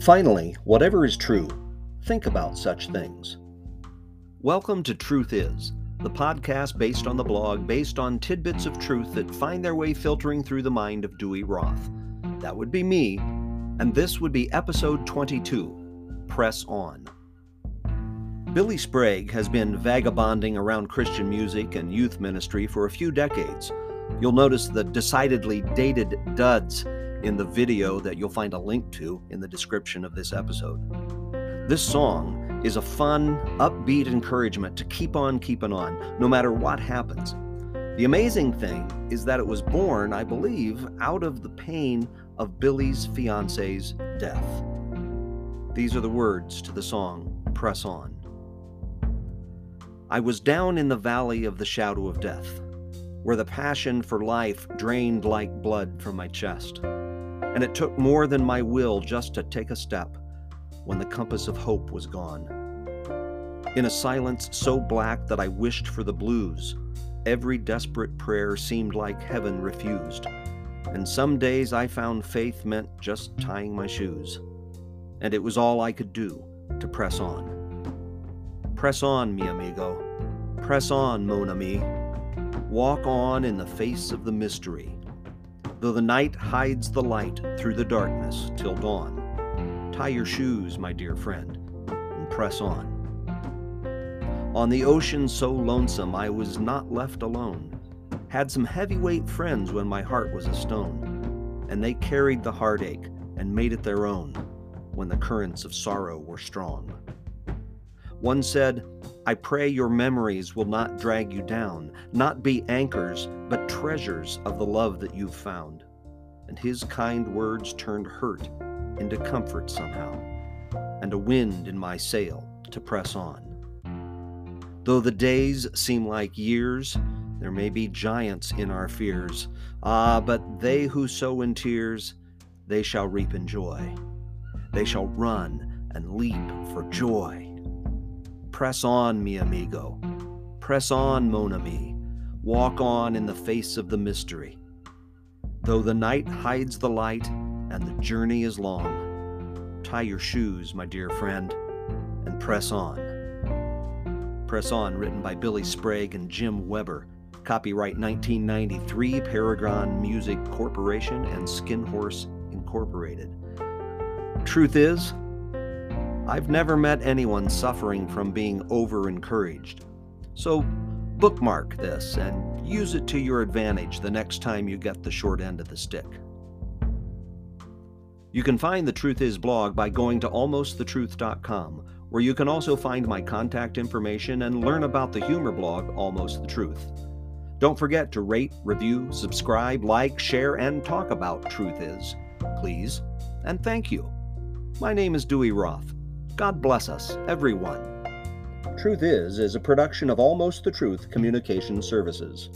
Finally, whatever is true, think about such things. Welcome to Truth Is, the podcast based on the blog, based on tidbits of truth that find their way filtering through the mind of Dewey Roth. That would be me, and this would be episode 22 Press On. Billy Sprague has been vagabonding around Christian music and youth ministry for a few decades. You'll notice the decidedly dated duds in the video that you'll find a link to in the description of this episode. This song is a fun, upbeat encouragement to keep on keeping on, no matter what happens. The amazing thing is that it was born, I believe, out of the pain of Billy's fiance's death. These are the words to the song Press On. I was down in the valley of the shadow of death, where the passion for life drained like blood from my chest. And it took more than my will just to take a step when the compass of hope was gone. In a silence so black that I wished for the blues, every desperate prayer seemed like heaven refused. And some days I found faith meant just tying my shoes. And it was all I could do to press on. Press on, mi amigo. Press on, mon ami. Walk on in the face of the mystery. Though the night hides the light through the darkness till dawn, tie your shoes, my dear friend, and press on. On the ocean so lonesome, I was not left alone. Had some heavyweight friends when my heart was a stone, and they carried the heartache and made it their own when the currents of sorrow were strong. One said, I pray your memories will not drag you down, not be anchors, but treasures of the love that you've found. And his kind words turned hurt into comfort somehow, and a wind in my sail to press on. Though the days seem like years, there may be giants in our fears. Ah, but they who sow in tears, they shall reap in joy. They shall run and leap for joy. Press on, mi amigo. Press on, mon ami. Walk on in the face of the mystery. Though the night hides the light and the journey is long, tie your shoes, my dear friend, and press on. Press On, written by Billy Sprague and Jim Weber. Copyright 1993, Paragon Music Corporation and Skin Horse Incorporated. Truth is, I've never met anyone suffering from being over encouraged. So bookmark this and use it to your advantage the next time you get the short end of the stick. You can find the Truth Is blog by going to almostthetruth.com, where you can also find my contact information and learn about the humor blog Almost the Truth. Don't forget to rate, review, subscribe, like, share, and talk about Truth Is, please. And thank you. My name is Dewey Roth. God bless us, everyone. Truth Is is a production of Almost the Truth Communication Services.